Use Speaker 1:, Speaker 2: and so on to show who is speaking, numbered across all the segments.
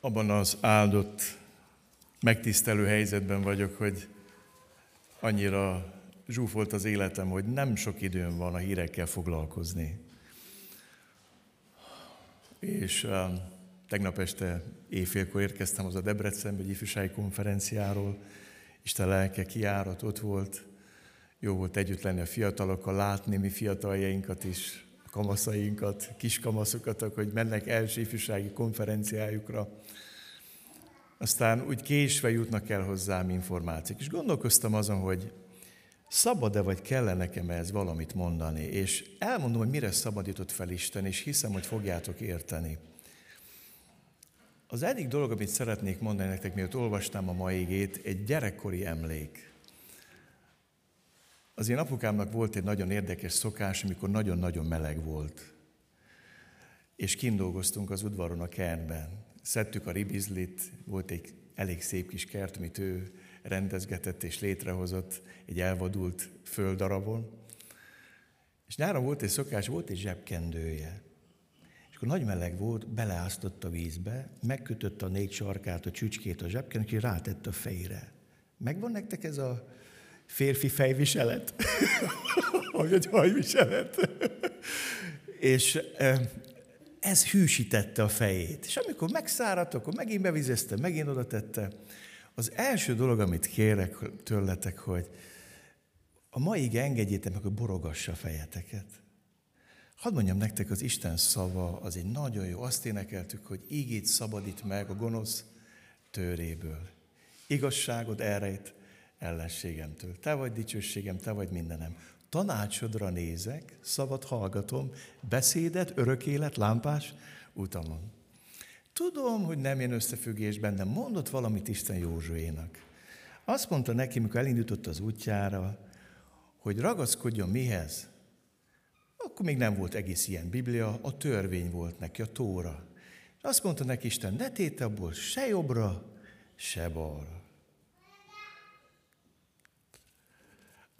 Speaker 1: abban az áldott, megtisztelő helyzetben vagyok, hogy annyira zsúfolt az életem, hogy nem sok időm van a hírekkel foglalkozni. És uh, tegnap este éjfélkor érkeztem az a Debrecenbe egy ifjúsági konferenciáról, Isten lelke kiárat ott volt, jó volt együtt lenni a fiatalokkal, látni mi fiataljainkat is, kamaszainkat, kiskamaszokat, hogy mennek első ifjúsági konferenciájukra. Aztán úgy késve jutnak el hozzám információk. És gondolkoztam azon, hogy szabad-e vagy kell nekem ez valamit mondani, és elmondom, hogy mire szabadított fel Isten, és hiszem, hogy fogjátok érteni. Az egyik dolog, amit szeretnék mondani nektek, miatt olvastam a mai igét, egy gyerekkori emlék. Az én apukámnak volt egy nagyon érdekes szokás, amikor nagyon-nagyon meleg volt. És kindolgoztunk az udvaron a kertben. Szedtük a ribizlit, volt egy elég szép kis kert, amit ő rendezgetett és létrehozott egy elvadult földdarabon. És nyáron volt egy szokás, volt egy zsebkendője. És akkor nagy meleg volt, beleáztott a vízbe, megkötött a négy sarkát, a csücskét a zsebkendőt, és rátett a fejre. Megvan nektek ez a férfi fejviselet, vagy egy hajviselet. és ez hűsítette a fejét. És amikor megszáradt, akkor megint bevizezte, megint oda tette. Az első dolog, amit kérek tőletek, hogy a mai engedjétek meg, hogy borogassa a fejeteket. Hadd mondjam nektek, az Isten szava az egy nagyon jó. Azt énekeltük, hogy ígét szabadít meg a gonosz töréből. Igazságod elrejt ellenségemtől. Te vagy dicsőségem, te vagy mindenem. Tanácsodra nézek, szabad hallgatom, beszédet, örök élet, lámpás utamon. Tudom, hogy nem én összefüggésben, de mondott valamit Isten Józsuénak. Azt mondta neki, mikor elindított az útjára, hogy ragaszkodjon mihez? Akkor még nem volt egész ilyen Biblia, a törvény volt neki, a Tóra. Azt mondta neki Isten, ne téte abból se jobbra, se balra.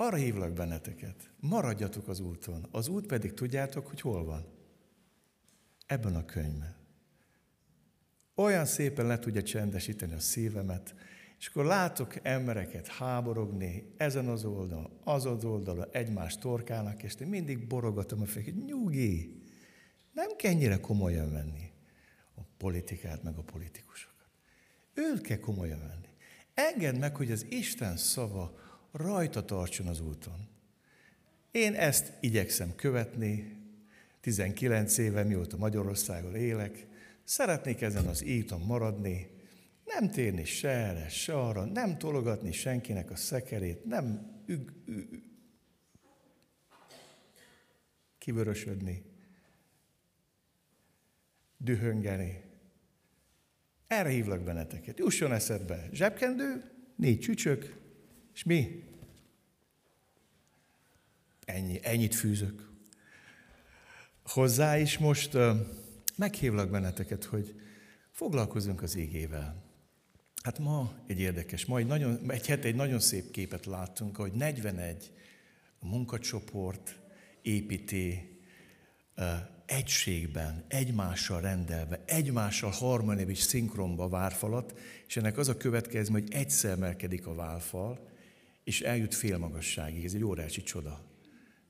Speaker 1: Arra hívlak benneteket, maradjatok az úton. Az út pedig tudjátok, hogy hol van? Ebben a könyvben. Olyan szépen le tudja csendesíteni a szívemet, és akkor látok embereket háborogni ezen az oldalon, az az oldalon, egymás torkának, és én mindig borogatom a fejét, nyugi, nem kell ennyire komolyan venni a politikát, meg a politikusokat. Őt kell komolyan venni. Engedd meg, hogy az Isten szava rajta tartson az úton. Én ezt igyekszem követni, 19 éve, mióta Magyarországon élek, szeretnék ezen az íton maradni, nem térni se erre, se arra, nem tologatni senkinek a szekerét, nem üg, üg, kivörösödni, dühöngeni. Erre hívlak benneteket. Jusson eszedbe zsebkendő, négy csücsök, és mi? Ennyi, ennyit fűzök. Hozzá is most meghívlak benneteket, hogy foglalkozunk az égével. Hát ma egy érdekes, ma egy, nagyon, egy hete egy nagyon szép képet láttunk, hogy 41 munkacsoport építi egységben, egymással rendelve, egymással harmoniában és szinkronba várfalat, és ennek az a következme, hogy egyszer emelkedik a válfal, és eljut félmagasságig. Ez egy órási csoda.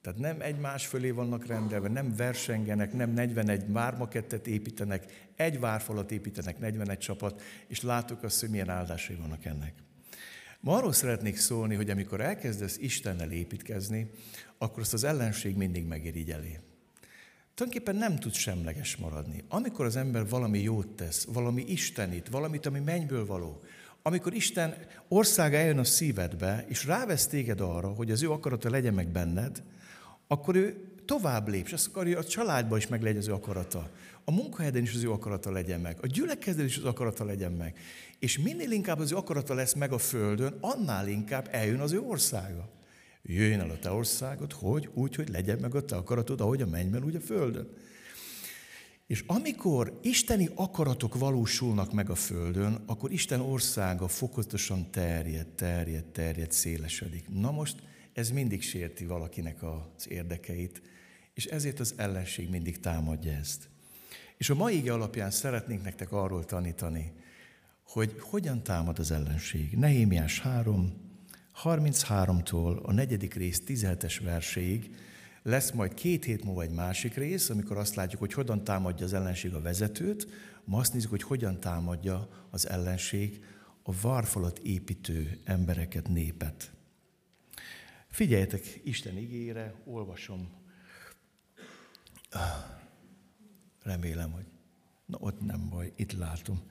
Speaker 1: Tehát nem egymás fölé vannak rendelve, nem versengenek, nem 41 vármakettet építenek, egy várfalat építenek, 41 csapat, és látok azt, hogy milyen áldásai vannak ennek. Ma arról szeretnék szólni, hogy amikor elkezdesz Istennel építkezni, akkor azt az ellenség mindig megirigyeli. Tulajdonképpen nem tud semleges maradni. Amikor az ember valami jót tesz, valami istenit, valamit, ami mennyből való, amikor Isten országa eljön a szívedbe, és rávesz téged arra, hogy az ő akarata legyen meg benned, akkor ő tovább lép, és azt akarja, a családban is meg legyen az ő akarata. A munkahelyeden is az ő akarata legyen meg. A gyülekezeten is az akarata legyen meg. És minél inkább az ő akarata lesz meg a földön, annál inkább eljön az ő országa. Jöjjön el a te országod, hogy? Úgy, hogy legyen meg a te akaratod, ahogy a mennyben, úgy a földön. És amikor isteni akaratok valósulnak meg a Földön, akkor Isten országa fokozatosan terjed, terjed, terjed, szélesedik. Na most ez mindig sérti valakinek az érdekeit, és ezért az ellenség mindig támadja ezt. És a mai ige alapján szeretnénk nektek arról tanítani, hogy hogyan támad az ellenség. Nehémiás 3, 33-tól a negyedik rész 17-es verséig lesz majd két hét múlva egy másik rész, amikor azt látjuk, hogy hogyan támadja az ellenség a vezetőt, ma azt nézzük, hogy hogyan támadja az ellenség a várfalat építő embereket, népet. Figyeljetek Isten igére, olvasom. Remélem, hogy... Na, ott nem baj, itt látom.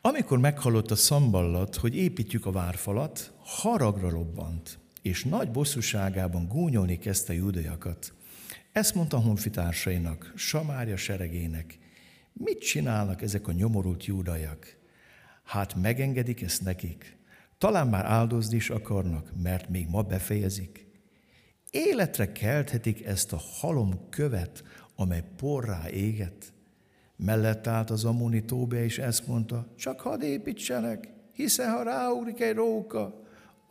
Speaker 1: Amikor meghallott a szamballat, hogy építjük a várfalat, haragra lobbant, és nagy bosszúságában gúnyolni kezdte judaiakat. Ezt mondta honfitársainak, Samária seregének. Mit csinálnak ezek a nyomorult júdaiak? Hát megengedik ezt nekik? Talán már áldozni is akarnak, mert még ma befejezik. Életre kelthetik ezt a halom követ, amely porrá éget. Mellett állt az Amoni Tóbe, és ezt mondta, csak hadd építsenek, hiszen ha ráugrik egy róka,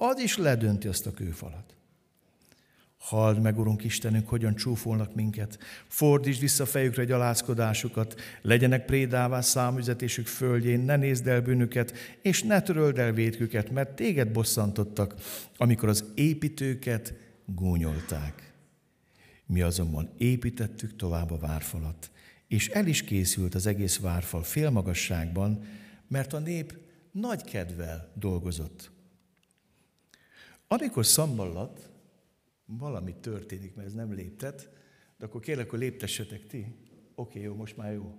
Speaker 1: az is ledönti azt a kőfalat. Halld meg, Urunk Istenünk, hogyan csúfolnak minket. Fordítsd vissza fejükre gyalázkodásukat, legyenek prédává számüzetésük földjén, ne nézd el bűnüket, és ne töröld el védküket, mert téged bosszantottak, amikor az építőket gúnyolták. Mi azonban építettük tovább a várfalat, és el is készült az egész várfal félmagasságban, mert a nép nagy kedvel dolgozott. Amikor szamballat, valami történik, mert ez nem léptet, de akkor kérlek, hogy léptessetek ti. Oké, jó, most már jó.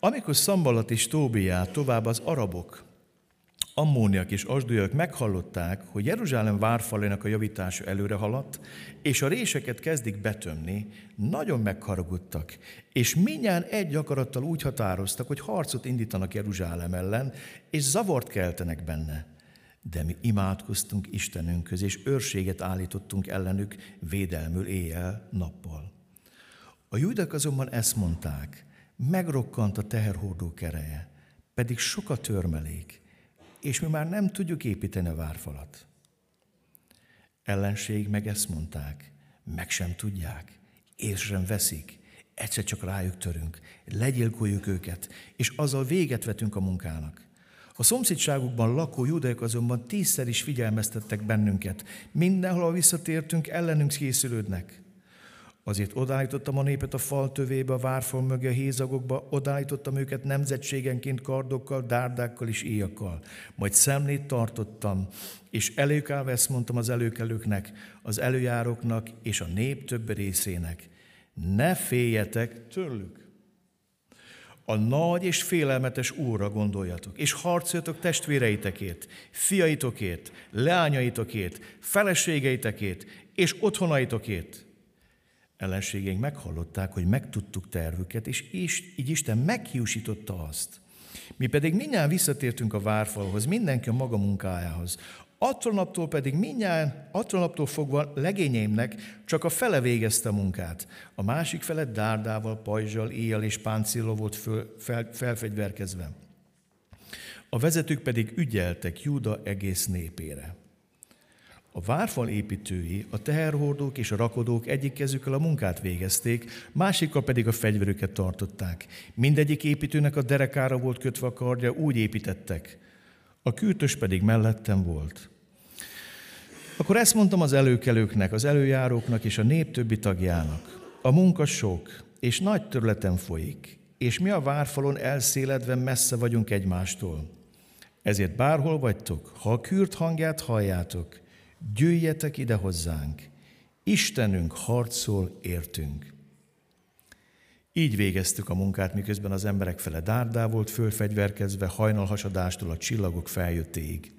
Speaker 1: Amikor Szambalat és Tóbiát tovább az arabok, ammóniak és asdújak meghallották, hogy Jeruzsálem várfalének a javítása előre haladt, és a réseket kezdik betömni, nagyon megharagudtak, és minnyáján egy akarattal úgy határoztak, hogy harcot indítanak Jeruzsálem ellen, és zavart keltenek benne de mi imádkoztunk Istenünkhöz, és őrséget állítottunk ellenük védelmül éjjel, nappal. A judak azonban ezt mondták, megrokkant a teherhordó kereje, pedig sok a törmelék, és mi már nem tudjuk építeni a várfalat. Ellenség meg ezt mondták, meg sem tudják, és sem veszik, egyszer csak rájuk törünk, legyilkoljuk őket, és azzal véget vetünk a munkának. A szomszédságukban lakó judaiak azonban tízszer is figyelmeztettek bennünket. Mindenhol, ahol visszatértünk, ellenünk készülődnek. Azért odállítottam a népet a fal tövébe, a várfal mögé, a hézagokba, odállítottam őket nemzetségenként kardokkal, dárdákkal és éjakkal. Majd szemlét tartottam, és előkállva ezt mondtam az előkelőknek, az előjáróknak és a nép több részének. Ne féljetek tőlük a nagy és félelmetes Úrra gondoljatok, és harcoljatok testvéreitekért, fiaitokért, leányaitokért, feleségeitekért, és otthonaitokért. Ellenségeink meghallották, hogy megtudtuk tervüket, és így Isten meghiúsította azt. Mi pedig mindjárt visszatértünk a várfalhoz, mindenki a maga munkájához. Attól naptól pedig mindjárt, attól naptól fogva legényeimnek csak a fele végezte a munkát. A másik fele dárdával, pajzsal, éjjel és páncéllal volt föl, fel, felfegyverkezve. A vezetők pedig ügyeltek Júda egész népére. A várfal építői, a teherhordók és a rakodók egyik kezükkel a munkát végezték, másikkal pedig a fegyverüket tartották. Mindegyik építőnek a derekára volt kötve a kardja, úgy építettek. A kürtös pedig mellettem volt. Akkor ezt mondtam az előkelőknek, az előjáróknak és a nép többi tagjának. A munka sok, és nagy területen folyik, és mi a várfalon elszéledve messze vagyunk egymástól. Ezért bárhol vagytok, ha a kürt hangját halljátok, gyűjjetek ide hozzánk. Istenünk harcol értünk. Így végeztük a munkát, miközben az emberek fele dárdá volt fölfegyverkezve, hajnalhasadástól a csillagok feljöttéig.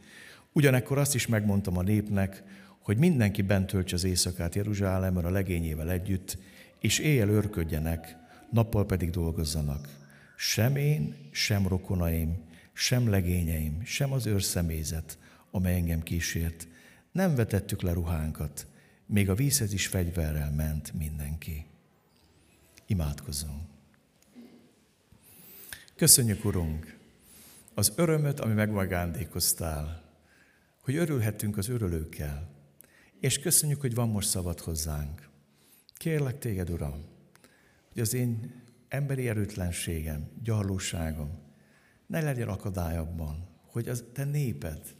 Speaker 1: Ugyanekkor azt is megmondtam a népnek, hogy mindenki bent töltse az éjszakát Jeruzsálemben a legényével együtt, és éjjel őrködjenek, nappal pedig dolgozzanak. Sem én, sem rokonaim, sem legényeim, sem az őrszemélyzet, amely engem kísért. Nem vetettük le ruhánkat, még a vízhez is fegyverrel ment mindenki. Imádkozunk. Köszönjük, Urunk, az örömöt, ami megmagándékoztál, hogy örülhetünk az örülőkkel, és köszönjük, hogy van most szabad hozzánk. Kérlek téged, Uram, hogy az én emberi erőtlenségem, gyarlóságom ne legyen akadály abban, hogy az te néped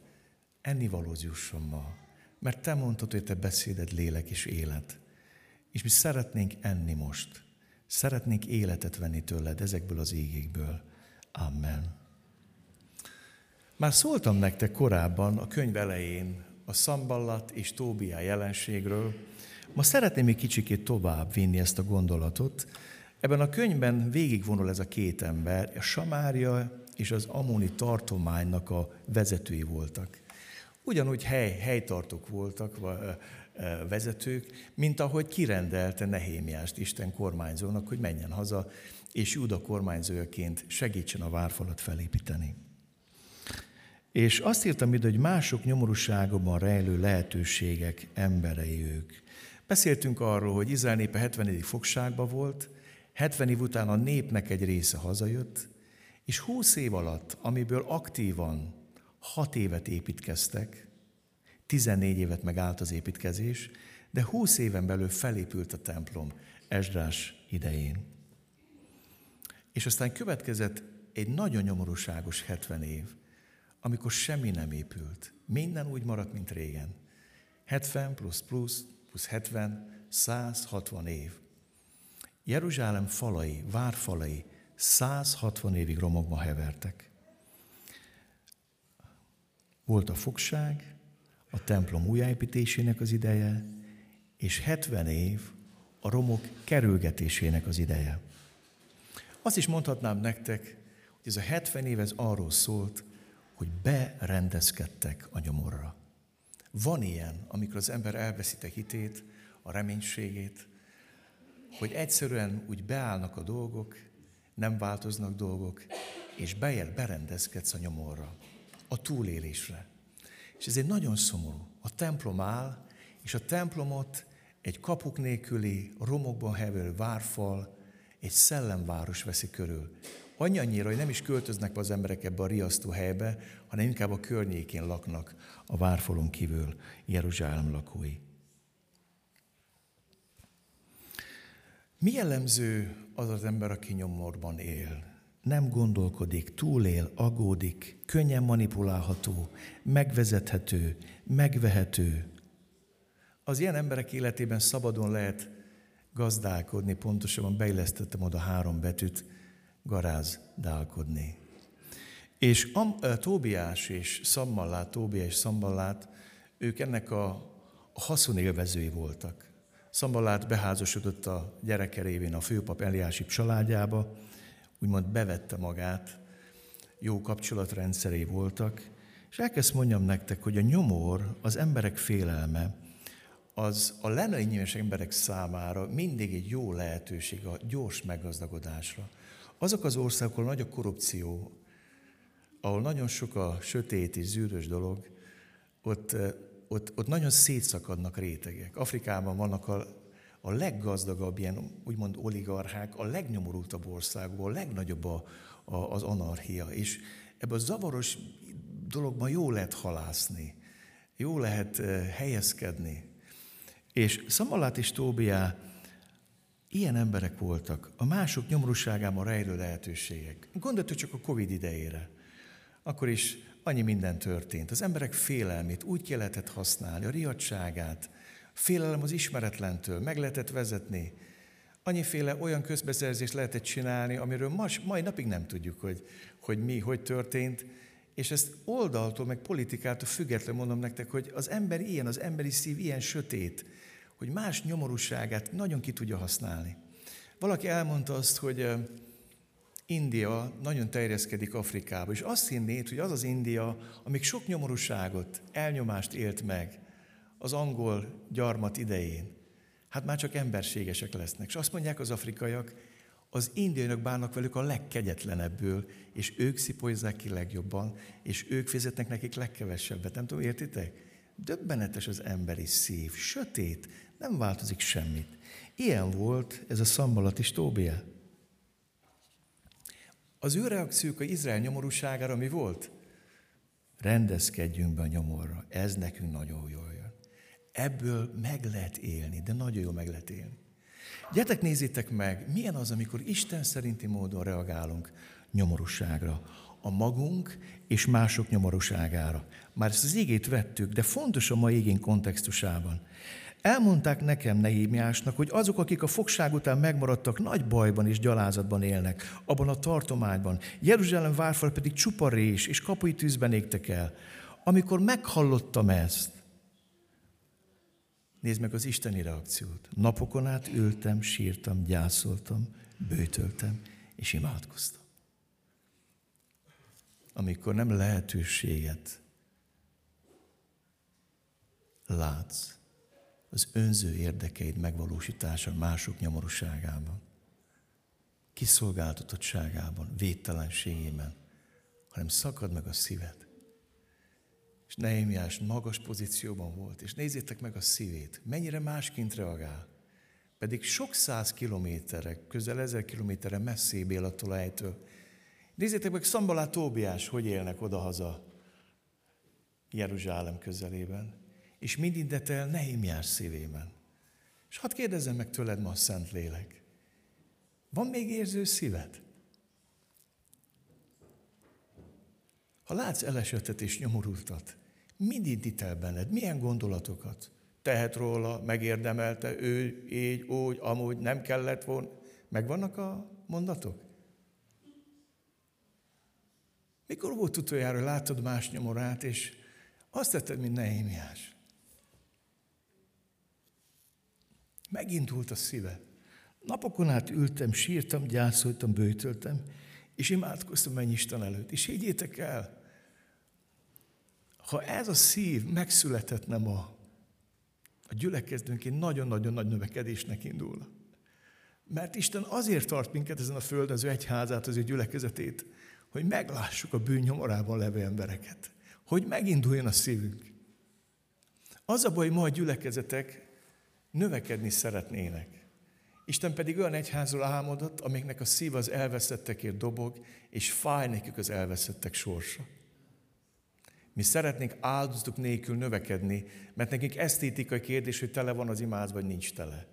Speaker 1: ennivalóz jusson ma. Mert te mondtad, hogy te beszéded lélek és élet. És mi szeretnénk enni most. Szeretnénk életet venni tőled ezekből az égékből. Amen. Már szóltam nektek korábban a könyv elején a Szamballat és Tóbiá jelenségről. Ma szeretném egy kicsikét tovább vinni ezt a gondolatot. Ebben a könyvben végigvonul ez a két ember, a Samária és az Amoni tartománynak a vezetői voltak. Ugyanúgy hely, helytartók voltak, vezetők, mint ahogy kirendelte Nehémiást Isten kormányzónak, hogy menjen haza, és Júda kormányzójaként segítsen a várfalat felépíteni. És azt írtam ide, hogy mások nyomorúságokban rejlő lehetőségek emberei ők. Beszéltünk arról, hogy Izrael népe 70. fogságban volt, 70 év után a népnek egy része hazajött, és 20 év alatt, amiből aktívan 6 évet építkeztek, 14 évet megállt az építkezés, de 20 éven belül felépült a templom Esdrás idején. És aztán következett egy nagyon nyomorúságos 70 év, amikor semmi nem épült. Minden úgy maradt, mint régen. 70 plusz plusz, plusz 70, 160 év. Jeruzsálem falai, várfalai 160 évig romokba hevertek. Volt a fogság, a templom újjáépítésének az ideje, és 70 év a romok kerülgetésének az ideje. Azt is mondhatnám nektek, hogy ez a 70 év ez arról szólt, hogy berendezkedtek a nyomorra. Van ilyen, amikor az ember elveszíte hitét, a reménységét, hogy egyszerűen úgy beállnak a dolgok, nem változnak dolgok, és bejel, berendezkedsz a nyomorra, a túlélésre. És ez egy nagyon szomorú. A templom áll, és a templomot egy kapuk nélküli, romokban heverő várfal, egy szellemváros veszi körül. Annyira, hogy nem is költöznek be az emberek ebbe a riasztó helybe, hanem inkább a környékén laknak a várfalon kívül Jeruzsálem lakói. Mi jellemző az az ember, aki nyomorban él? Nem gondolkodik, túlél, agódik, könnyen manipulálható, megvezethető, megvehető. Az ilyen emberek életében szabadon lehet gazdálkodni, pontosabban beillesztettem oda három betűt, garázdálkodni. És Am, Tóbiás és Szammallát, Tóbiás és Szammallát, ők ennek a, haszonélvezői voltak. Szambalát beházasodott a gyereke révén a főpap Eliásip családjába, úgymond bevette magát, jó kapcsolatrendszeré voltak, és elkezd mondjam nektek, hogy a nyomor, az emberek félelme, az a lenőnyűes emberek számára mindig egy jó lehetőség a gyors meggazdagodásra. Azok az országok, ahol nagy a korrupció, ahol nagyon sok a sötét és zűrös dolog, ott ott, ott nagyon szétszakadnak rétegek. Afrikában vannak a, a leggazdagabb ilyen úgymond oligarchák, a legnyomorultabb országból, a legnagyobb a, a, az anarchia. És ebben a zavaros dologban jó lehet halászni, jó lehet eh, helyezkedni. És Szamalát és Tóbiá ilyen emberek voltak, a mások nyomorúságában rejlő lehetőségek. Gondoljatok csak a Covid idejére. Akkor is annyi minden történt. Az emberek félelmét úgy ki lehetett használni, a riadságát, félelem az ismeretlentől, meg lehetett vezetni. Annyiféle olyan közbeszerzést lehetett csinálni, amiről mas, mai napig nem tudjuk, hogy, hogy mi, hogy történt, és ezt oldaltól, meg politikától függetlenül mondom nektek, hogy az ember ilyen, az emberi szív ilyen sötét, hogy más nyomorúságát nagyon ki tudja használni. Valaki elmondta azt, hogy India nagyon terjeszkedik Afrikába, és azt hinnéd, hogy az az India, amik sok nyomorúságot, elnyomást élt meg az angol gyarmat idején, hát már csak emberségesek lesznek. És azt mondják az afrikaiak, az indiaiak bánnak velük a legkegyetlenebből, és ők szipolyozzák ki legjobban, és ők fizetnek nekik legkevesebbet. Nem tudom, értitek? Döbbenetes az emberi szív, sötét, nem változik semmit. Ilyen volt ez a szambalat is Tóbia. Az ő reakciók a Izrael nyomorúságára mi volt? Rendezkedjünk be a nyomorra. Ez nekünk nagyon jól jön. Ebből meg lehet élni, de nagyon jól meg lehet élni. Gyertek, nézzétek meg, milyen az, amikor Isten szerinti módon reagálunk nyomorúságra, a magunk és mások nyomorúságára. Már ezt az égét vettük, de fontos a mai égén kontextusában. Elmondták nekem Nehémiásnak, hogy azok, akik a fogság után megmaradtak, nagy bajban és gyalázatban élnek, abban a tartományban. Jeruzsálem várfal pedig csupa rés, és kapui tűzben égtek el. Amikor meghallottam ezt, nézd meg az isteni reakciót. Napokon át ültem, sírtam, gyászoltam, bőtöltem, és imádkoztam. Amikor nem lehetőséget látsz, az önző érdekeid megvalósítása mások nyomorúságában, kiszolgáltatottságában, védtelenségében, hanem szakad meg a szíved. És Nehémiás magas pozícióban volt, és nézzétek meg a szívét, mennyire másként reagál. Pedig sok száz kilométerre, közel ezer kilométerre messzébb él attól a helytől. Nézzétek meg Szambalá Tóbiás, hogy élnek odahaza Jeruzsálem közelében és mindent el Nehémiás szívében. És hadd kérdezzem meg tőled ma a Szent Lélek. Van még érző szíved? Ha látsz elesetet és nyomorultat, mind indít el benned? Milyen gondolatokat? Tehet róla, megérdemelte, ő, így, úgy, amúgy, nem kellett volna. Megvannak a mondatok? Mikor volt utoljára, látod más nyomorát, és azt tetted, mint Nehémiás? Megindult a szíve. Napokon át ültem, sírtam, gyászoltam, bőtöltem, és imádkoztam mennyi Isten előtt. És higgyétek el, ha ez a szív megszülethetne ma, a gyülekezdőnk nagyon-nagyon nagy növekedésnek indulna. Mert Isten azért tart minket ezen a földön, az ő egyházát, az ő gyülekezetét, hogy meglássuk a bűnnyomorában levő embereket. Hogy meginduljon a szívünk. Az a baj, ma a gyülekezetek növekedni szeretnének. Isten pedig olyan egyházról álmodott, amiknek a szív az elveszettekért dobog, és fáj nekik az elveszettek sorsa. Mi szeretnénk áldozatok nélkül növekedni, mert nekünk esztétikai kérdés, hogy tele van az imád, vagy nincs tele.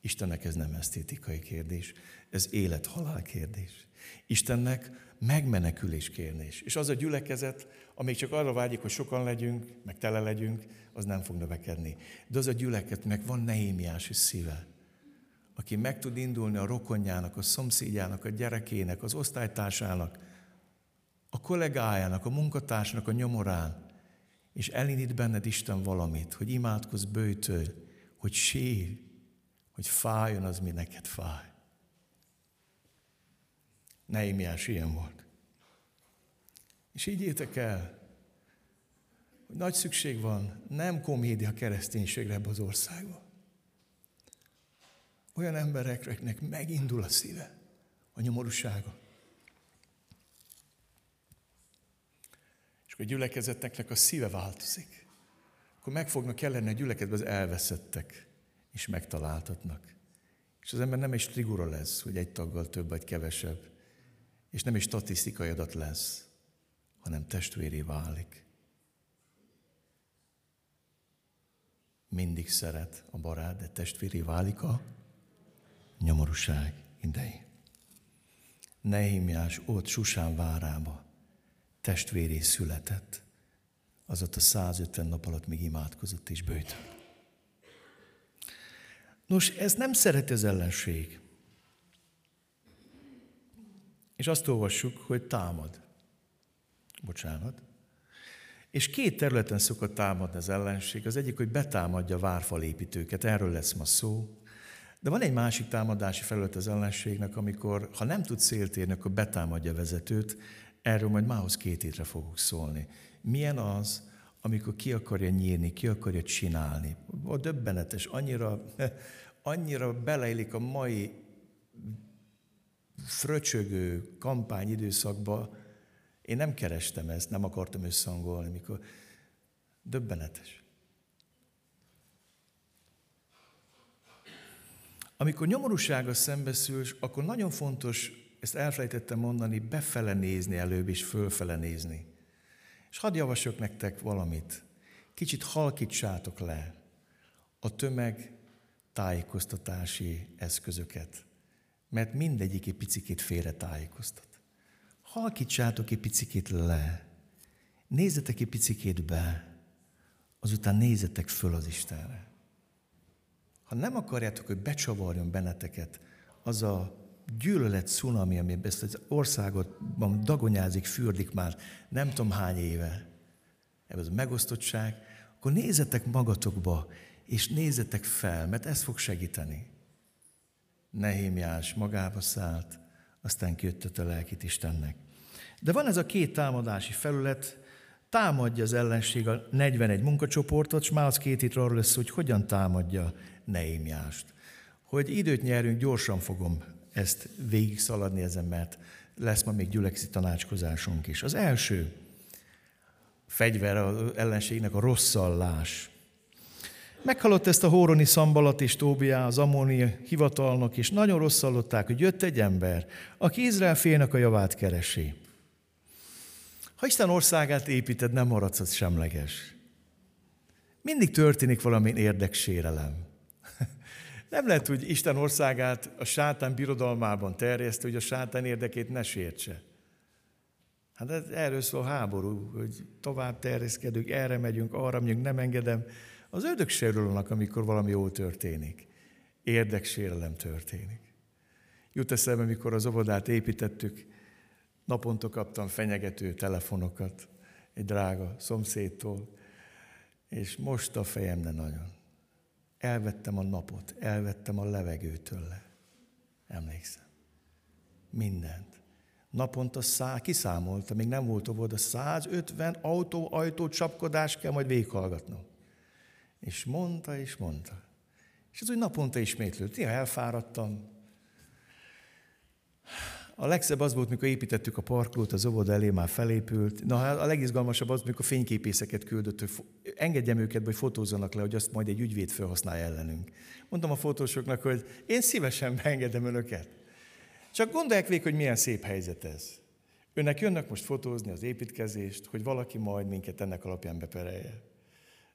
Speaker 1: Istennek ez nem esztétikai kérdés, ez élet-halál kérdés. Istennek megmenekülés kérdés. És az a gyülekezet, amíg csak arra vágyik, hogy sokan legyünk, meg tele legyünk, az nem fog növekedni. De az a gyülekezet, meg van nehémiás szíve, aki meg tud indulni a rokonjának, a szomszédjának, a gyerekének, az osztálytársának, a kollégájának, a munkatársának a nyomorán, és elindít benned Isten valamit, hogy imádkozz bőtől, hogy sír, hogy fájjon az, mi neked fáj. Nehémiás ilyen volt. És így értek el, hogy nagy szükség van nem komédia kereszténységre ebbe az országba. Olyan embereknek megindul a szíve, a nyomorúsága. És akkor a gyülekezeteknek a szíve változik. Akkor meg fognak jelenni a gyülekezetben az elveszettek, és megtaláltatnak. És az ember nem egy strigura lesz, hogy egy taggal több vagy kevesebb, és nem is statisztikai adat lesz, hanem testvéré válik. Mindig szeret a barát, de testvéré válik a nyomorúság idején. Nehémiás ott Susán várába testvéré született, az ott a 150 nap alatt még imádkozott és bőjt. Nos, ez nem szeret az ellenség. És azt olvassuk, hogy támad. Bocsánat. És két területen szokott támadni az ellenség. Az egyik, hogy betámadja a várfalépítőket, erről lesz ma szó. De van egy másik támadási felület az ellenségnek, amikor, ha nem tud célt akkor betámadja a vezetőt. Erről majd mához két hétre fogok szólni. Milyen az, amikor ki akarja nyírni, ki akarja csinálni. A döbbenetes, annyira, annyira beleillik a mai fröcsögő kampány időszakba, én nem kerestem ezt, nem akartam összehangolni, mikor döbbenetes. Amikor nyomorúsága szembesül, akkor nagyon fontos, ezt elfelejtettem mondani, befele nézni előbb, és fölfele nézni. És hadd javasok nektek valamit. Kicsit halkítsátok le. A tömeg tájékoztatási eszközöket, mert mindegyik egy picikét félre tájékoztat. Halkítsátok egy picikét le, nézzetek egy picikét be, azután nézzetek föl az Istenre. Ha nem akarjátok, hogy becsavarjon benneteket az a gyűlölet cunami, ami ezt az országot dagonyázik, fürdik már nem tudom hány éve, ez a megosztottság, akkor nézzetek magatokba, és nézzetek fel, mert ez fog segíteni. Nehémiás magába szállt, aztán kijöttött a lelkit Istennek. De van ez a két támadási felület, támadja az ellenség a 41 munkacsoportot, és már az két itt arról lesz, hogy hogyan támadja Nehémiást. Hogy időt nyerünk, gyorsan fogom ezt végig szaladni ezen, mert lesz ma még gyülekszi tanácskozásunk is. Az első fegyver az ellenségnek a rosszallás. Meghallott ezt a Hóroni Szambalat és Tóbiá, az Amoni hivatalnok, és nagyon rosszallották, hogy jött egy ember, aki Izrael félnek a javát keresi. Ha Isten országát építed, nem maradsz az semleges. Mindig történik valami érdeksérelem. Nem lehet, hogy Isten országát a sátán birodalmában terjeszt, hogy a sátán érdekét ne sértse. Hát ez, erről szól háború, hogy tovább terjeszkedünk, erre megyünk, arra megyünk, nem engedem. Az ördög sérülnek, amikor valami jó történik. Érdeksérelem történik. Jut eszembe, mikor az óvodát építettük, naponta kaptam fenyegető telefonokat egy drága szomszédtól, és most a fejem ne nagyon. Elvettem a napot, elvettem a levegőt tőle. Emlékszem. Mindent. Naponta szá, kiszámolta, még nem volt óvoda, 150 autó, ajtó, csapkodás kell majd végighallgatnom. És mondta, és mondta. És ez úgy naponta ismétlődött. Néha elfáradtam. A legszebb az volt, mikor építettük a parkolót, az óvoda elé már felépült. Na, hát a legizgalmasabb az, mikor fényképészeket küldött, hogy engedjem őket, hogy fotózzanak le, hogy azt majd egy ügyvéd felhasználja ellenünk. Mondtam a fotósoknak, hogy én szívesen beengedem önöket. Csak gondolják végig, hogy milyen szép helyzet ez. Önnek jönnek most fotózni az építkezést, hogy valaki majd minket ennek alapján beperelje.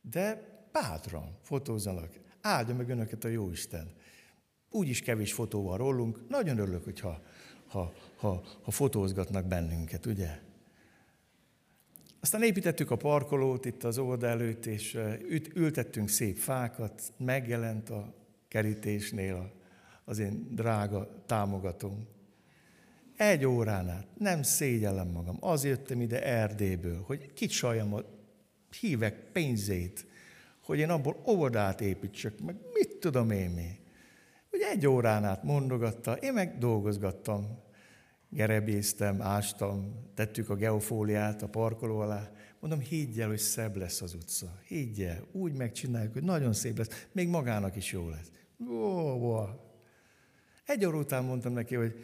Speaker 1: De bátran fotózzanak. Áldja meg önöket a Jóisten. Úgyis kevés fotó van rólunk. Nagyon örülök, hogyha ha, ha, ha fotózgatnak bennünket, ugye? Aztán építettük a parkolót itt az óvoda előtt, és ültettünk szép fákat, megjelent a kerítésnél az én drága támogatóm. Egy órán át, nem szégyellem magam, az jöttem ide Erdélyből, hogy kicsaljam a hívek pénzét, hogy én abból óvodát építsek, meg mit tudom én mi. Hogy egy órán át mondogatta, én meg dolgozgattam. Gerebéztem, ástam, tettük a geofóliát a parkoló alá. Mondom, higgy el, hogy szebb lesz az utca. Higgy el, úgy megcsináljuk, hogy nagyon szép lesz, még magának is jó lesz. Ó, ó. Egy óra után mondtam neki, hogy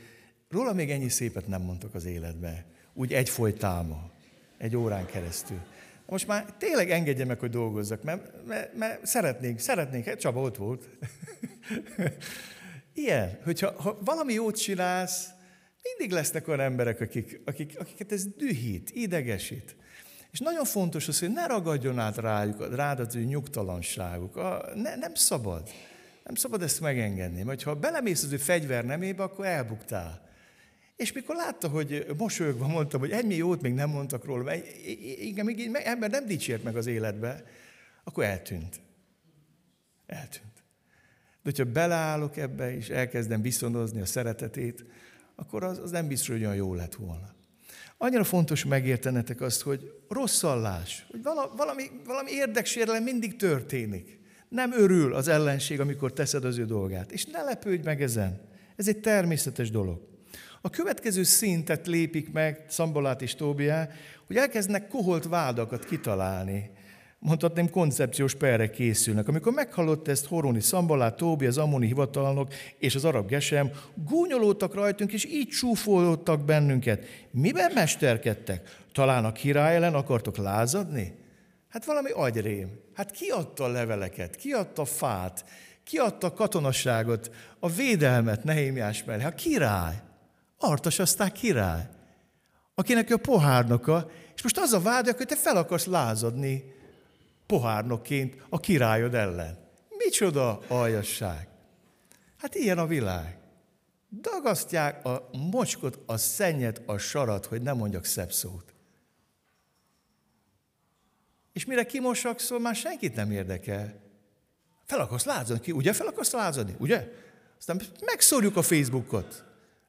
Speaker 1: róla még ennyi szépet nem mondtak az életbe. Úgy egyfolytáma, egy órán keresztül. Most már tényleg engedje meg, hogy dolgozzak, mert, mert, mert szeretnénk, szeretnénk, hát Csaba ott volt. Ilyen, hogyha ha valami jót csinálsz, mindig lesznek olyan emberek, akik, akik, akiket ez dühít, idegesít. És nagyon fontos az, hogy ne ragadjon át rájuk, rád az ő nyugtalanságuk. A, ne, nem szabad. Nem szabad ezt megengedni. Mert ha belemész az ő fegyver nemébe, akkor elbuktál. És mikor látta, hogy mosolyogva mondtam, hogy ennyi jót még nem mondtak róla, igen, még ember nem dicsért meg az életbe, akkor eltűnt. Eltűnt. De hogyha beleállok ebbe, és elkezdem viszonozni a szeretetét, akkor az, az nem biztos, hogy olyan jó lett volna. Annyira fontos megértenetek azt, hogy rosszallás, hogy valami, valami érdeksérelem mindig történik. Nem örül az ellenség, amikor teszed az ő dolgát. És ne lepődj meg ezen. Ez egy természetes dolog. A következő szintet lépik meg Szambolát és Tóbiá, hogy elkezdnek koholt vádakat kitalálni. Mondhatném, koncepciós perre készülnek. Amikor meghallott ezt Horoni Szambalát, Tóbi, az Amoni hivatalnok és az arab gesem, gúnyolódtak rajtunk, és így csúfolódtak bennünket. Miben mesterkedtek? Talán a király ellen akartok lázadni? Hát valami agyrém. Hát ki adta a leveleket? Ki adta a fát? Ki adta a katonasságot, a védelmet Nehémiás mellé? A király. Artas aztán király, akinek a pohárnoka, és most az a vád, hogy te fel akarsz lázadni pohárnokként a királyod ellen. Micsoda aljasság! Hát ilyen a világ. Dagasztják a mocskot, a szennyet, a sarat, hogy nem mondjak szebb szót. És mire kimosakszol, már senkit nem érdekel. Fel akarsz lázani ki, ugye? Fel akarsz lázani, ugye? Aztán megszórjuk a Facebookot.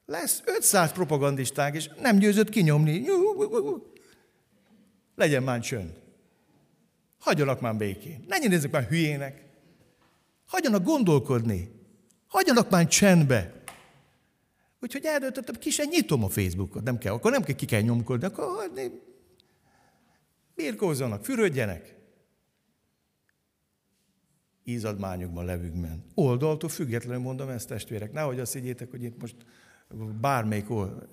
Speaker 1: Lesz 500 propagandistánk, és nem győzött kinyomni. Legyen már csönd. Hagyjanak már békén. Ne nézzük már hülyének. Hagyjanak gondolkodni. Hagyjanak már csendbe. Úgyhogy eldöntöttem, ki sem nyitom a Facebookot. Nem kell, akkor nem kell, ki kell nyomkodni, akkor hagyni. Birkózzanak, fürödjenek. Ízadmányokban levünkben. Oldaltól függetlenül mondom ezt, testvérek. Nehogy azt higgyétek, hogy itt most bármelyik oldal.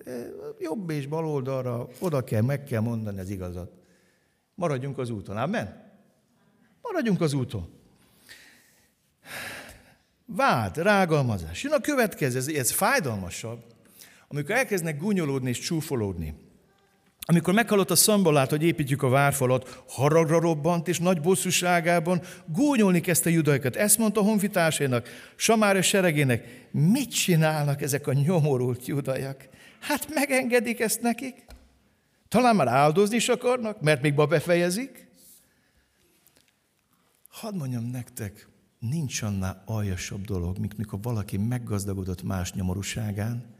Speaker 1: Jobb és bal oldalra oda kell, meg kell mondani az igazat. Maradjunk az úton. Amen? Maradjunk az úton. Vád, rágalmazás. Jön a következő, ez, ez fájdalmasabb, amikor elkezdnek gúnyolódni és csúfolódni. Amikor meghallott a szambalát, hogy építjük a várfalat, haragra robbant, és nagy bosszúságában gúnyolni kezdte judaikat. Ezt mondta a honfitársainak, Samára seregének, mit csinálnak ezek a nyomorult judaiak? Hát megengedik ezt nekik? Talán már áldozni is akarnak, mert még ma befejezik? Hadd mondjam nektek, nincs annál aljasabb dolog, mint mikor valaki meggazdagodott más nyomorúságán,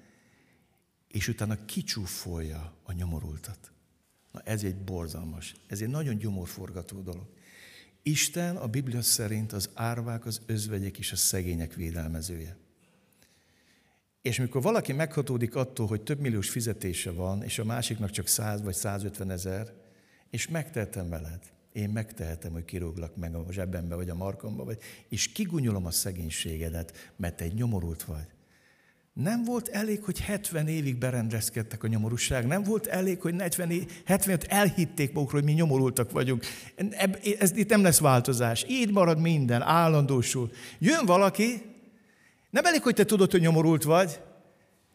Speaker 1: és utána kicsúfolja a nyomorultat. Na ez egy borzalmas, ez egy nagyon gyomorforgató dolog. Isten a Biblia szerint az árvák, az özvegyek és a szegények védelmezője. És mikor valaki meghatódik attól, hogy több milliós fizetése van, és a másiknak csak 100 vagy 150 ezer, és megtehetem veled, én megtehetem, hogy kirúglak meg a zsebembe vagy a markomba, vagy, és kigunyolom a szegénységedet, mert te egy nyomorult vagy. Nem volt elég, hogy 70 évig berendezkedtek a nyomorúság, nem volt elég, hogy 40 év, 75 elhitték magukról, hogy mi nyomorultak vagyunk. Ez itt nem lesz változás. Így marad minden, állandósul. Jön valaki, nem elég, hogy te tudod, hogy nyomorult vagy,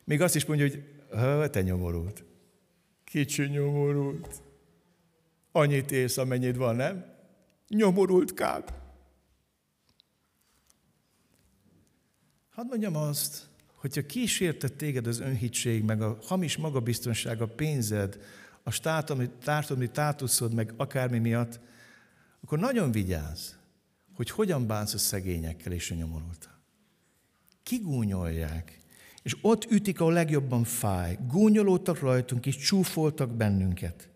Speaker 1: még azt is mondja, hogy te nyomorult. Kicsi nyomorult. Annyit ész, amennyit van, nem? Nyomorult káp. Hadd mondjam azt, hogyha kísértett téged az önhitség, meg a hamis magabiztonság, a pénzed, a társadalmi tátuszod, meg akármi miatt, akkor nagyon vigyázz, hogy hogyan bánsz a szegényekkel és a nyomorultal. Kigúnyolják, és ott ütik, ahol legjobban fáj. Gúnyolódtak rajtunk, és csúfoltak bennünket.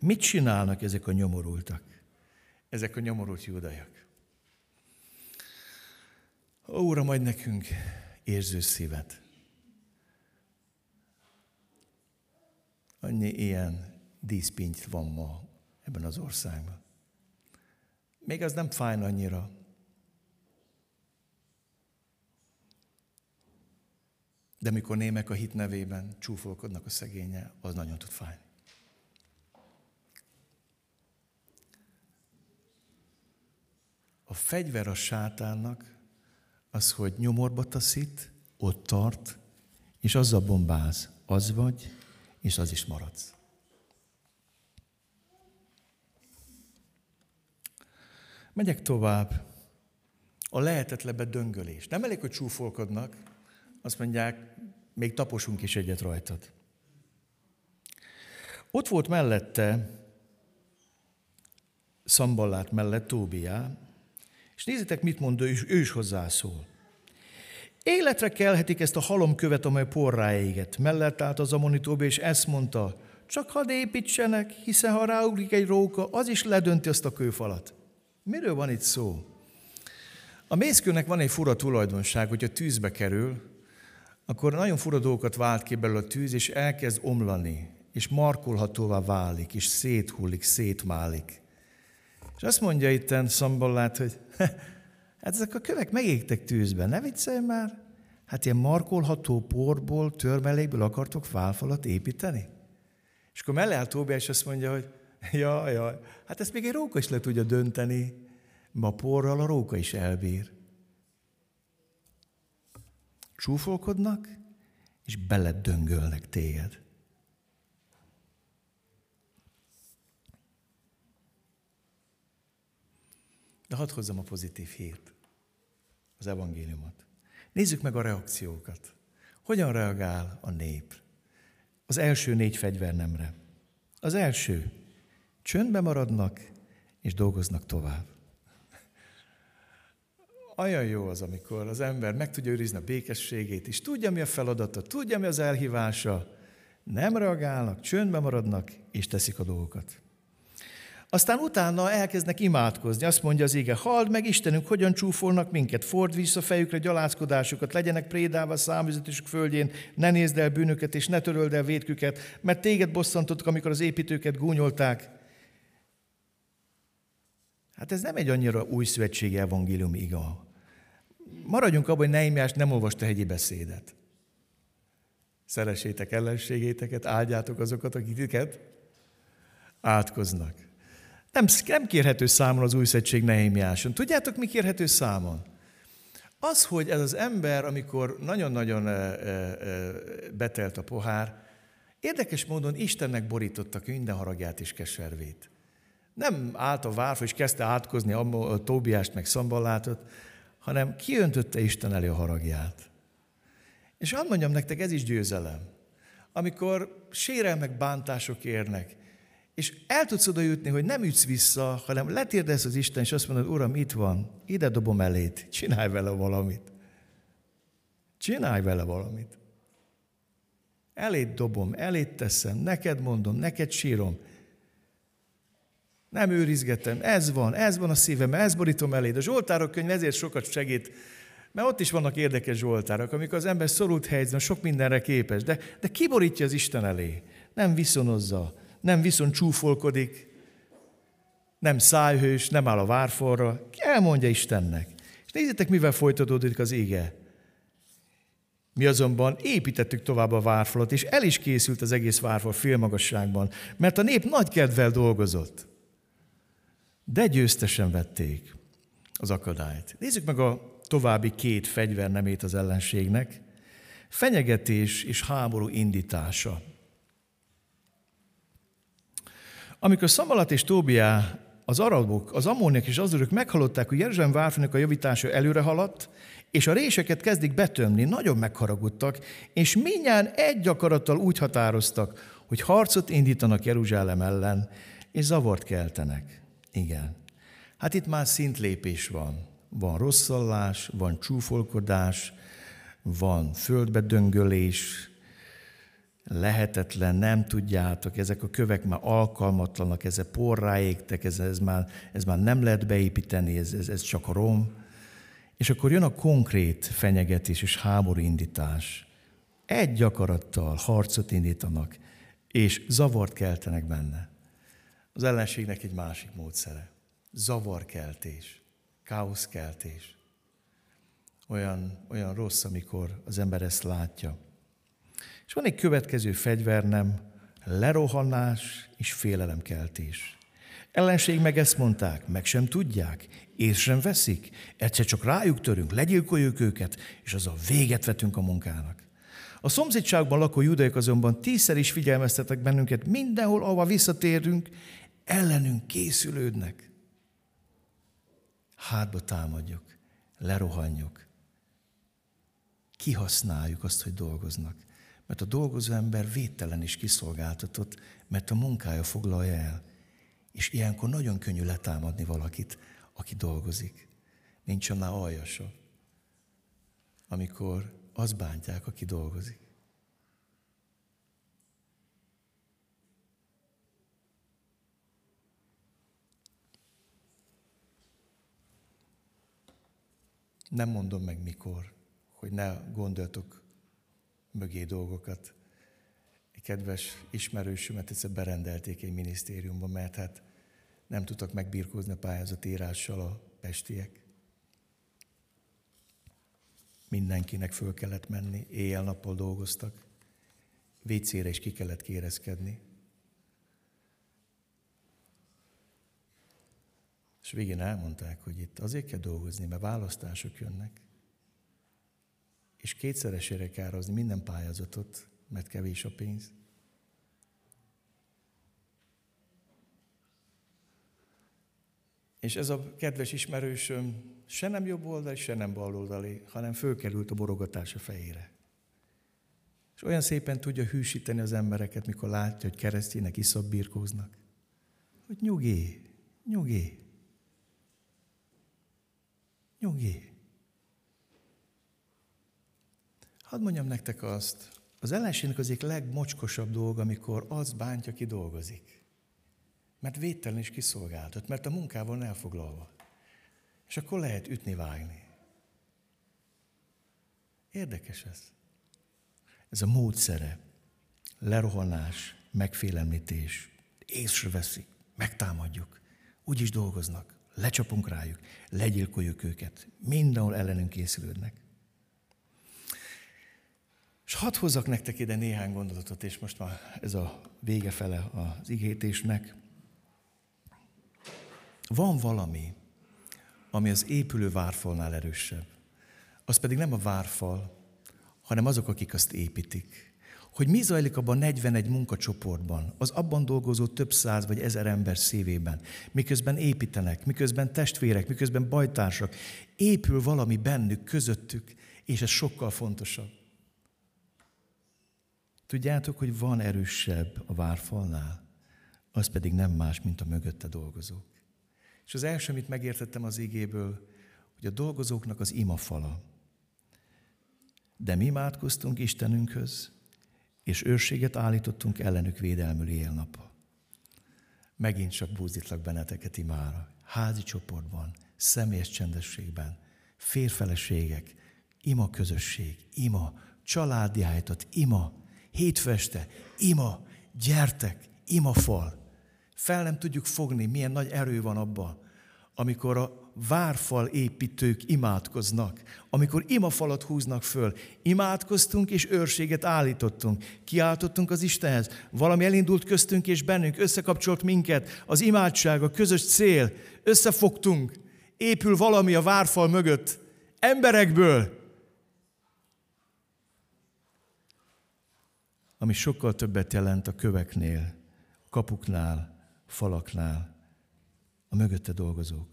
Speaker 1: Mit csinálnak ezek a nyomorultak? Ezek a nyomorult judaiak. Óra majd nekünk érző szívet. Annyi ilyen díszpinty van ma ebben az országban. Még az nem fájn annyira. De mikor némek a hit nevében csúfolkodnak a szegénye, az nagyon tud fájni. A fegyver a sátánnak az, hogy nyomorba taszít, ott tart, és azzal bombáz. Az vagy, és az is maradsz. Megyek tovább. A lehetetlebbet döngölés. Nem elég, hogy csúfolkodnak, azt mondják, még taposunk is egyet rajtad. Ott volt mellette, Szamballát mellett Tóbiá, és nézzétek, mit mond ő, ő is hozzászól. Életre kelhetik ezt a halomkövet, amely porrá éget. Mellett állt az amonitóba, és ezt mondta, csak hadd építsenek, hiszen ha ráugrik egy róka, az is ledönti azt a kőfalat. Miről van itt szó? A mészkőnek van egy fura tulajdonság, hogyha tűzbe kerül, akkor nagyon fura dolgokat vált ki belőle a tűz, és elkezd omlani, és markolhatóvá válik, és széthullik, szétmálik. És azt mondja itten Szamballát, hogy hát ezek a kövek megégtek tűzben, ne viccelj már. Hát ilyen markolható porból, törmelékből akartok válfalat építeni? És akkor mellé áll Tóbi, és azt mondja, hogy ja, ja, hát ezt még egy róka is le tudja dönteni, ma porral a róka is elbír. Csúfolkodnak, és beledöngölnek téged. De hadd hozzam a pozitív hírt, az evangéliumot. Nézzük meg a reakciókat. Hogyan reagál a nép? Az első négy fegyvernemre. Az első, csöndbe maradnak és dolgoznak tovább. Olyan jó az, amikor az ember meg tudja őrizni a békességét, és tudja, mi a feladata, tudja, mi az elhívása, nem reagálnak, csöndbe maradnak, és teszik a dolgokat. Aztán utána elkezdnek imádkozni. Azt mondja az ége, halld meg Istenünk, hogyan csúfolnak minket, ford vissza fejükre gyalázkodásukat, legyenek prédálva számüzetésük földjén, ne nézd el bűnöket, és ne töröld el védküket, mert téged bosszantottak, amikor az építőket gúnyolták. Hát ez nem egy annyira új szövetségi evangélium iga. Maradjunk abban, hogy Neimiás nem olvasta hegyi beszédet. Szeressétek ellenségéteket, áldjátok azokat, akiket átkoznak. Nem, nem kérhető számon az új szegység Nehémiáson. Tudjátok, mi kérhető számon? Az, hogy ez az ember, amikor nagyon-nagyon betelt a pohár, érdekes módon Istennek borítottak minden haragját és keservét. Nem állt a várfa és kezdte átkozni a Tóbiást meg Szamballátot, hanem kiöntötte Isten elé a haragját. És azt mondjam nektek, ez is győzelem. Amikor sérelmek, bántások érnek, és el tudsz oda jutni, hogy nem ütsz vissza, hanem letérdesz az Isten, és azt mondod, Uram, itt van, ide dobom elét, csinálj vele valamit. Csinálj vele valamit. Elét dobom, elét teszem, neked mondom, neked sírom. Nem őrizgetem, ez van, ez van a szívem, ez borítom eléd. A Zsoltárok könyv ezért sokat segít, mert ott is vannak érdekes Zsoltárok, amikor az ember szorult helyzetben sok mindenre képes, de, de kiborítja az Isten elé. Nem viszonozza, nem viszont csúfolkodik, nem szájhős, nem áll a várforra, elmondja Istennek. És nézzétek, mivel folytatódik az ége. Mi azonban építettük tovább a várfalat, és el is készült az egész várfal félmagasságban, mert a nép nagy kedvel dolgozott. De győztesen vették az akadályt. Nézzük meg a további két fegyvernemét az ellenségnek. Fenyegetés és háború indítása. Amikor Szamalat és Tóbiá, az arabok, az ammóniak és az meghallották, hogy Jeruzsálem várfőnek a javítása előre haladt, és a réseket kezdik betömni, nagyon megharagudtak, és minnyáján egy akarattal úgy határoztak, hogy harcot indítanak Jeruzsálem ellen, és zavart keltenek. Igen. Hát itt már szintlépés van. Van rosszallás, van csúfolkodás, van földbedöngölés, lehetetlen, nem tudjátok, ezek a kövek már alkalmatlanak, ezek porrá égtek, ez, ez, már, ez már nem lehet beépíteni, ez, ez, ez csak rom. És akkor jön a konkrét fenyegetés és háborúindítás. Egy gyakarattal harcot indítanak, és zavart keltenek benne. Az ellenségnek egy másik módszere. Zavarkeltés, káoszkeltés. Olyan, olyan rossz, amikor az ember ezt látja. És van egy következő fegyvernem, lerohanás és félelemkeltés. Ellenség meg ezt mondták, meg sem tudják, és sem veszik, egyszer csak rájuk törünk, legyilkoljuk őket, és az a véget vetünk a munkának. A szomszédságban lakó judaiak azonban tízszer is figyelmeztetek bennünket, mindenhol, ahova visszatérünk, ellenünk készülődnek. Hátba támadjuk, lerohanjuk, kihasználjuk azt, hogy dolgoznak. Mert a dolgozó ember védtelen is kiszolgáltatott, mert a munkája foglalja el. És ilyenkor nagyon könnyű letámadni valakit, aki dolgozik. Nincs annál aljasa, amikor az bántják, aki dolgozik. Nem mondom meg mikor, hogy ne gondoltok mögé dolgokat. Egy kedves ismerősömet egyszer berendelték egy minisztériumba, mert hát nem tudtak megbírkozni a pályázat írással a pestiek. Mindenkinek föl kellett menni, éjjel-nappal dolgoztak, vécére is ki kellett kérezkedni. És végén elmondták, hogy itt azért kell dolgozni, mert választások jönnek és kétszeresére kározni minden pályázatot, mert kevés a pénz. És ez a kedves ismerősöm se nem jobb oldali, se nem bal oldali, hanem fölkerült a borogatás a fejére. És olyan szépen tudja hűsíteni az embereket, mikor látja, hogy keresztjének iszap birkóznak. Hogy nyugi, nyugi, nyugi. Hadd mondjam nektek azt, az ellenségnek az egyik legmocskosabb dolga, amikor az bántja, ki dolgozik. Mert védtelen is kiszolgáltat, mert a munkával elfoglalva. És akkor lehet ütni, vágni. Érdekes ez. Ez a módszere. Lerohanás, megfélemlítés. Észreveszik, megtámadjuk. Úgy is dolgoznak. Lecsapunk rájuk, legyilkoljuk őket. Mindenhol ellenünk készülődnek. És hadd hozzak nektek ide néhány gondolatot, és most már ez a vége fele az igétésnek. Van valami, ami az épülő várfalnál erősebb. Az pedig nem a várfal, hanem azok, akik azt építik. Hogy mi zajlik abban 41 munkacsoportban, az abban dolgozó több száz vagy ezer ember szívében, miközben építenek, miközben testvérek, miközben bajtársak, épül valami bennük, közöttük, és ez sokkal fontosabb. Tudjátok, hogy van erősebb a várfalnál, az pedig nem más, mint a mögötte dolgozók. És az első, amit megértettem az igéből, hogy a dolgozóknak az imafala. De mi imádkoztunk Istenünkhöz, és őrséget állítottunk ellenük védelmű éjjel-nappal. Megint csak búzítlak benneteket imára. Házi csoportban, személyes csendességben, férfeleségek, ima közösség, ima, családi állított, ima, hétfeste, ima, gyertek, ima fal. Fel nem tudjuk fogni, milyen nagy erő van abban, amikor a várfal építők imádkoznak, amikor imafalat húznak föl. Imádkoztunk és őrséget állítottunk, kiáltottunk az Istenhez. Valami elindult köztünk és bennünk, összekapcsolt minket, az imádság, a közös cél, összefogtunk, épül valami a várfal mögött, emberekből, ami sokkal többet jelent a köveknél, kapuknál, falaknál, a mögötte dolgozók.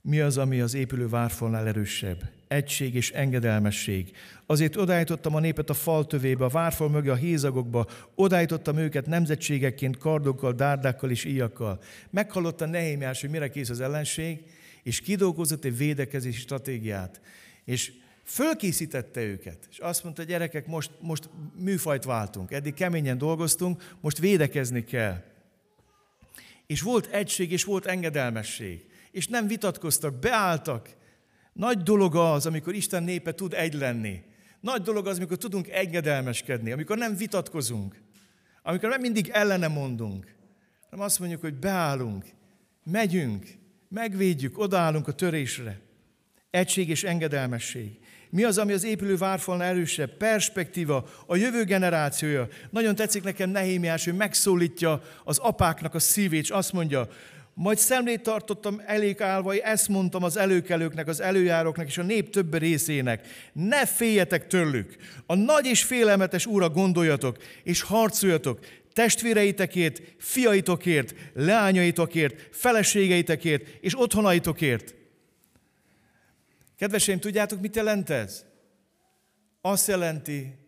Speaker 1: Mi az, ami az épülő várfalnál erősebb? Egység és engedelmesség. Azért odállítottam a népet a fal tövébe, a várfal mögé a hézagokba, odállítottam őket nemzetségekként, kardokkal, dárdákkal és íjakkal. Meghallotta Nehémiás, hogy mire kész az ellenség, és kidolgozott egy védekezési stratégiát. És fölkészítette őket, és azt mondta, gyerekek, most, most műfajt váltunk, eddig keményen dolgoztunk, most védekezni kell. És volt egység, és volt engedelmesség. És nem vitatkoztak, beálltak. Nagy dolog az, amikor Isten népe tud egy lenni. Nagy dolog az, amikor tudunk engedelmeskedni, amikor nem vitatkozunk, amikor nem mindig ellene mondunk, hanem azt mondjuk, hogy beállunk, megyünk, megvédjük, odaállunk a törésre. Egység és engedelmesség. Mi az, ami az épülő várfalnál erősebb? Perspektíva, a jövő generációja. Nagyon tetszik nekem Nehémiás, hogy megszólítja az apáknak a szívét, és azt mondja, majd szemlét tartottam elég állva, ezt mondtam az előkelőknek, az előjáróknak és a nép több részének. Ne féljetek tőlük. A nagy és félelmetes úra gondoljatok, és harcoljatok testvéreitekért, fiaitokért, leányaitokért, feleségeitekért és otthonaitokért. Kedveseim, tudjátok, mit jelent ez? Azt jelenti,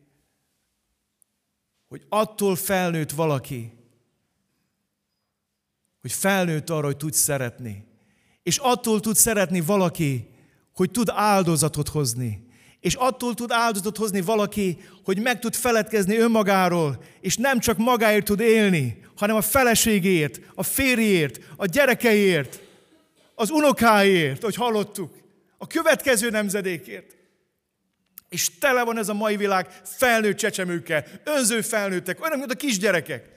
Speaker 1: hogy attól felnőtt valaki, hogy felnőtt arra, hogy tud szeretni. És attól tud szeretni valaki, hogy tud áldozatot hozni. És attól tud áldozatot hozni valaki, hogy meg tud feledkezni önmagáról, és nem csak magáért tud élni, hanem a feleségért, a férjért, a gyerekeért, az unokáért, hogy hallottuk a következő nemzedékért. És tele van ez a mai világ felnőtt csecsemőkkel, önző felnőttek, olyan, mint a kisgyerekek.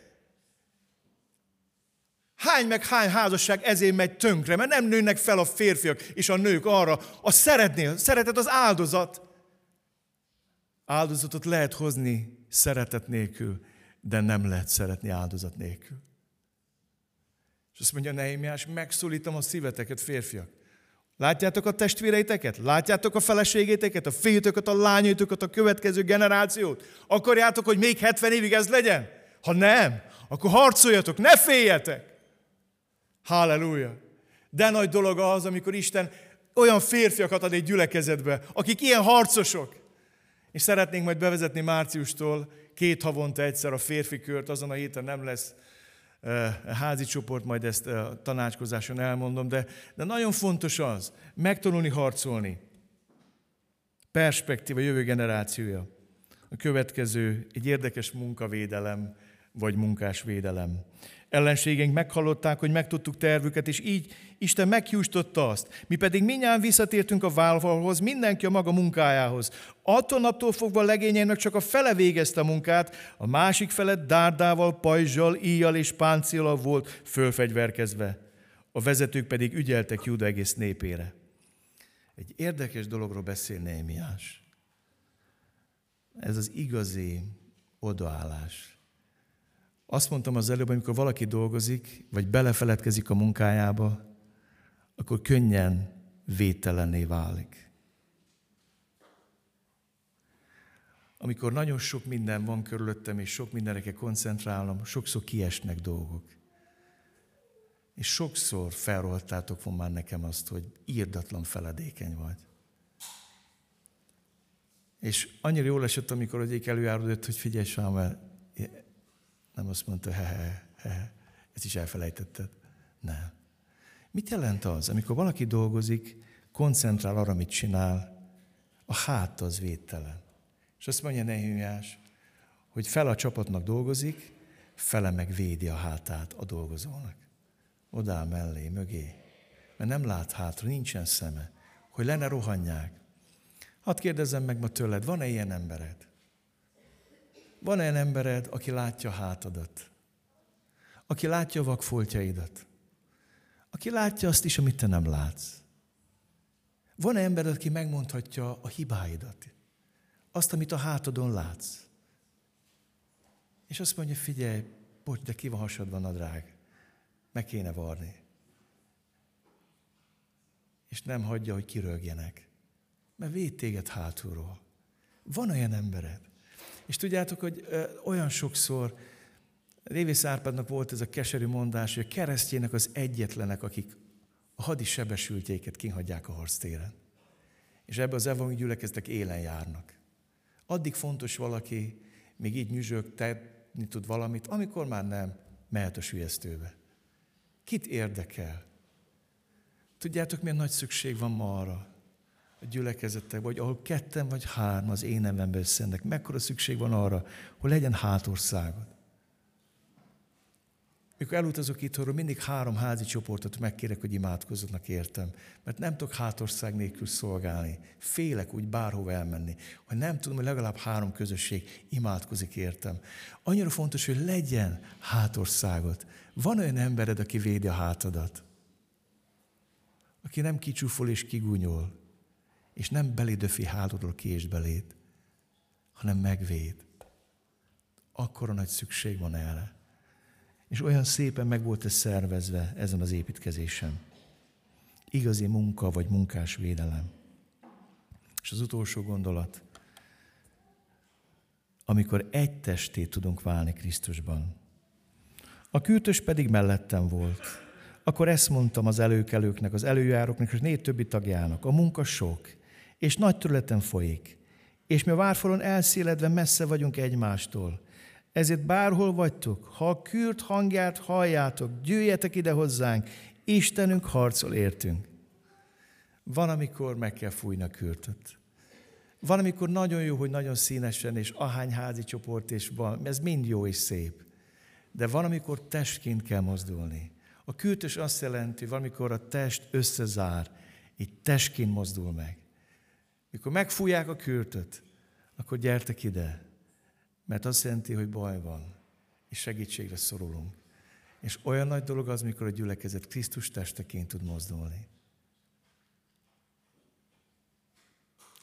Speaker 1: Hány meg hány házasság ezért megy tönkre, mert nem nőnek fel a férfiak és a nők arra, a szeretni, a szeretet az áldozat. Áldozatot lehet hozni szeretet nélkül, de nem lehet szeretni áldozat nélkül. És azt mondja Nehémiás, megszólítom a szíveteket, férfiak. Látjátok a testvéreiteket? Látjátok a feleségéteket, a fiútokat, a lányotokat, a következő generációt? Akarjátok, hogy még 70 évig ez legyen? Ha nem, akkor harcoljatok, ne féljetek! Halleluja! De nagy dolog az, amikor Isten olyan férfiakat ad egy gyülekezetbe, akik ilyen harcosok. És szeretnénk majd bevezetni márciustól két havonta egyszer a férfi kört, azon a héten nem lesz házi csoport, majd ezt tanácskozáson elmondom, de, de nagyon fontos az, megtanulni harcolni. Perspektíva, jövő generációja. A következő egy érdekes munkavédelem, vagy munkásvédelem. Ellenségeink meghallották, hogy megtudtuk tervüket, és így Isten meghjústotta azt. Mi pedig minnyáján visszatértünk a vállalhoz, mindenki a maga munkájához. Attól naptól fogva legényeinek csak a fele végezte a munkát, a másik fele dárdával, pajzsal, íjjal és páncéllal volt fölfegyverkezve. A vezetők pedig ügyeltek Júda egész népére. Egy érdekes dologról beszél Némiás. Ez az igazi odaállás. Azt mondtam az előbb, amikor valaki dolgozik, vagy belefeledkezik a munkájába, akkor könnyen védtelenné válik. Amikor nagyon sok minden van körülöttem, és sok mindenre kell koncentrálnom, sokszor kiesnek dolgok. És sokszor felrohadtátok von már nekem azt, hogy írdatlan feledékeny vagy. És annyira jól esett, amikor egyik előjárodott, hogy figyelj Sámuel, nem azt mondta, he, he, he, ezt is elfelejtetted. Nem. Mit jelent az, amikor valaki dolgozik, koncentrál arra, mit csinál, a hát az védtelen. És azt mondja Nehemiás, hogy fel a csapatnak dolgozik, fele meg védi a hátát a dolgozónak. Odáll mellé, mögé. Mert nem lát hátra, nincsen szeme, hogy lenne rohanják. Hadd kérdezzem meg ma tőled, van-e ilyen embered? Van olyan embered, aki látja a hátadat? Aki látja a vakfoltjaidat? Aki látja azt is, amit te nem látsz? Van -e embered, aki megmondhatja a hibáidat? Azt, amit a hátadon látsz? És azt mondja, figyelj, bocs, de ki van hasadva nadrág. Meg kéne varni. És nem hagyja, hogy kirögjenek. Mert véd téged hátulról. Van olyan embered, és tudjátok, hogy olyan sokszor, Révész Árpádnak volt ez a keserű mondás, hogy a keresztjének az egyetlenek, akik a hadi sebesültjéket kihagyják a harctéren. És ebbe az evangélium gyülekeztek élen járnak. Addig fontos valaki, még így nyüzsög, tenni tud valamit, amikor már nem, mehet a sülyeztőbe. Kit érdekel? Tudjátok, milyen nagy szükség van ma arra, a gyülekezetek, vagy ahol ketten vagy három az én nevemben összennek, mekkora szükség van arra, hogy legyen hátországod. Mikor elutazok itthonról, mindig három házi csoportot megkérek, hogy imádkozzanak értem. Mert nem tudok hátország nélkül szolgálni. Félek úgy bárhova elmenni. Hogy nem tudom, hogy legalább három közösség imádkozik értem. Annyira fontos, hogy legyen hátországot. Van olyan embered, aki védi a hátadat. Aki nem kicsúfol és kigúnyol és nem belédöfi hálódról kést belét, hanem megvéd. Akkora nagy szükség van erre. És olyan szépen meg volt ez szervezve ezen az építkezésen. Igazi munka vagy munkás védelem. És az utolsó gondolat, amikor egy testé tudunk válni Krisztusban. A kürtös pedig mellettem volt. Akkor ezt mondtam az előkelőknek, az előjáróknak és négy többi tagjának. A munka sok, és nagy területen folyik. És mi a várfalon elszéledve messze vagyunk egymástól. Ezért bárhol vagytok, ha a kürt hangját halljátok, gyűjjetek ide hozzánk, Istenünk harcol értünk. Van, amikor meg kell fújni a kürtöt. Van, amikor nagyon jó, hogy nagyon színesen, és ahány házi csoport, és van, ez mind jó és szép. De van, amikor testként kell mozdulni. A kürtös azt jelenti, hogy valamikor a test összezár, így testként mozdul meg. Mikor megfújják a kürtöt, akkor gyertek ide, mert azt jelenti, hogy baj van, és segítségre szorulunk. És olyan nagy dolog az, mikor a gyülekezet Krisztus testeként tud mozdulni.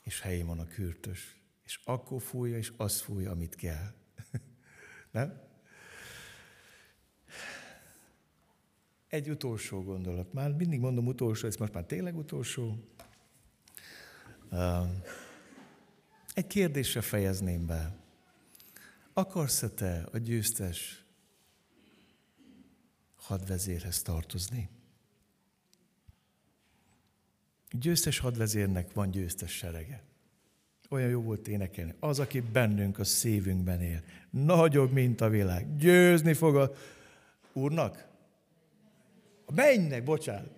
Speaker 1: És helyén van a kürtös. És akkor fújja, és azt fújja, amit kell. Nem? Egy utolsó gondolat. Már mindig mondom utolsó, ez most már tényleg utolsó. Egy kérdésre fejezném be. Akarsz-e te a győztes hadvezérhez tartozni? Győztes hadvezérnek van győztes serege. Olyan jó volt énekelni. Az, aki bennünk a szívünkben él. Nagyobb, mint a világ. Győzni fog a úrnak. A mennynek, bocsánat.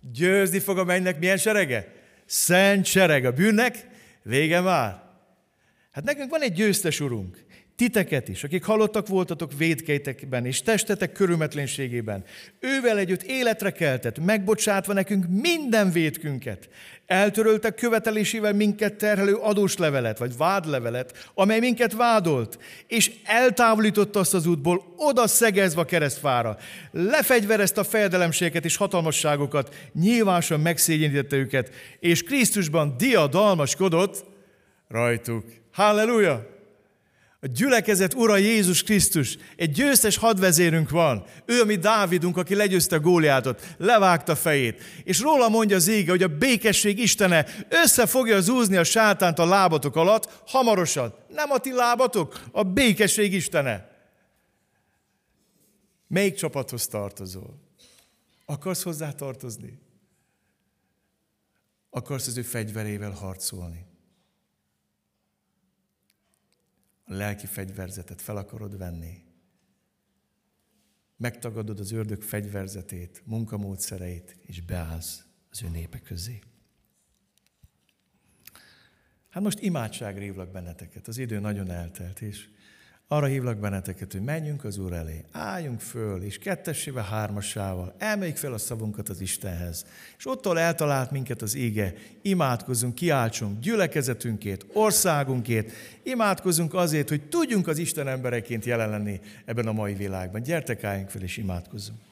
Speaker 1: Győzni fog a mennynek milyen serege? Szent sereg. A bűnnek vége már. Hát nekünk van egy győztes urunk titeket is, akik halottak voltatok védkeitekben és testetek körülmetlenségében. Ővel együtt életre keltett, megbocsátva nekünk minden védkünket. Eltöröltek követelésével minket terhelő adóslevelet, vagy vádlevelet, amely minket vádolt, és eltávolította azt az útból, oda szegezve a keresztfára. Lefegyverezte a fejedelemségeket és hatalmasságokat, nyilvánosan megszégyenítette őket, és Krisztusban diadalmaskodott rajtuk. Halleluja! A gyülekezet ura Jézus Krisztus, egy győztes hadvezérünk van. Ő, ami Dávidunk, aki legyőzte Góliátot, levágta fejét. És róla mondja az ége, hogy a békesség Istene össze fogja zúzni a sátánt a lábatok alatt, hamarosan. Nem a ti lábatok, a békesség Istene. Melyik csapathoz tartozol? Akarsz hozzá tartozni? Akarsz az ő fegyverével harcolni? a lelki fegyverzetet fel akarod venni, megtagadod az ördög fegyverzetét, munkamódszereit, és beállsz az ő népe közé. Hát most imádságra hívlak benneteket. Az idő nagyon eltelt, és arra hívlak benneteket, hogy menjünk az Úr elé, álljunk föl, és kettessével, hármasával emeljük fel a szavunkat az Istenhez. És ottól eltalált minket az ége, imádkozunk, kiáltsunk gyülekezetünkét, országunkét, imádkozunk azért, hogy tudjunk az Isten embereként jelen lenni ebben a mai világban. Gyertek, álljunk fel és imádkozzunk.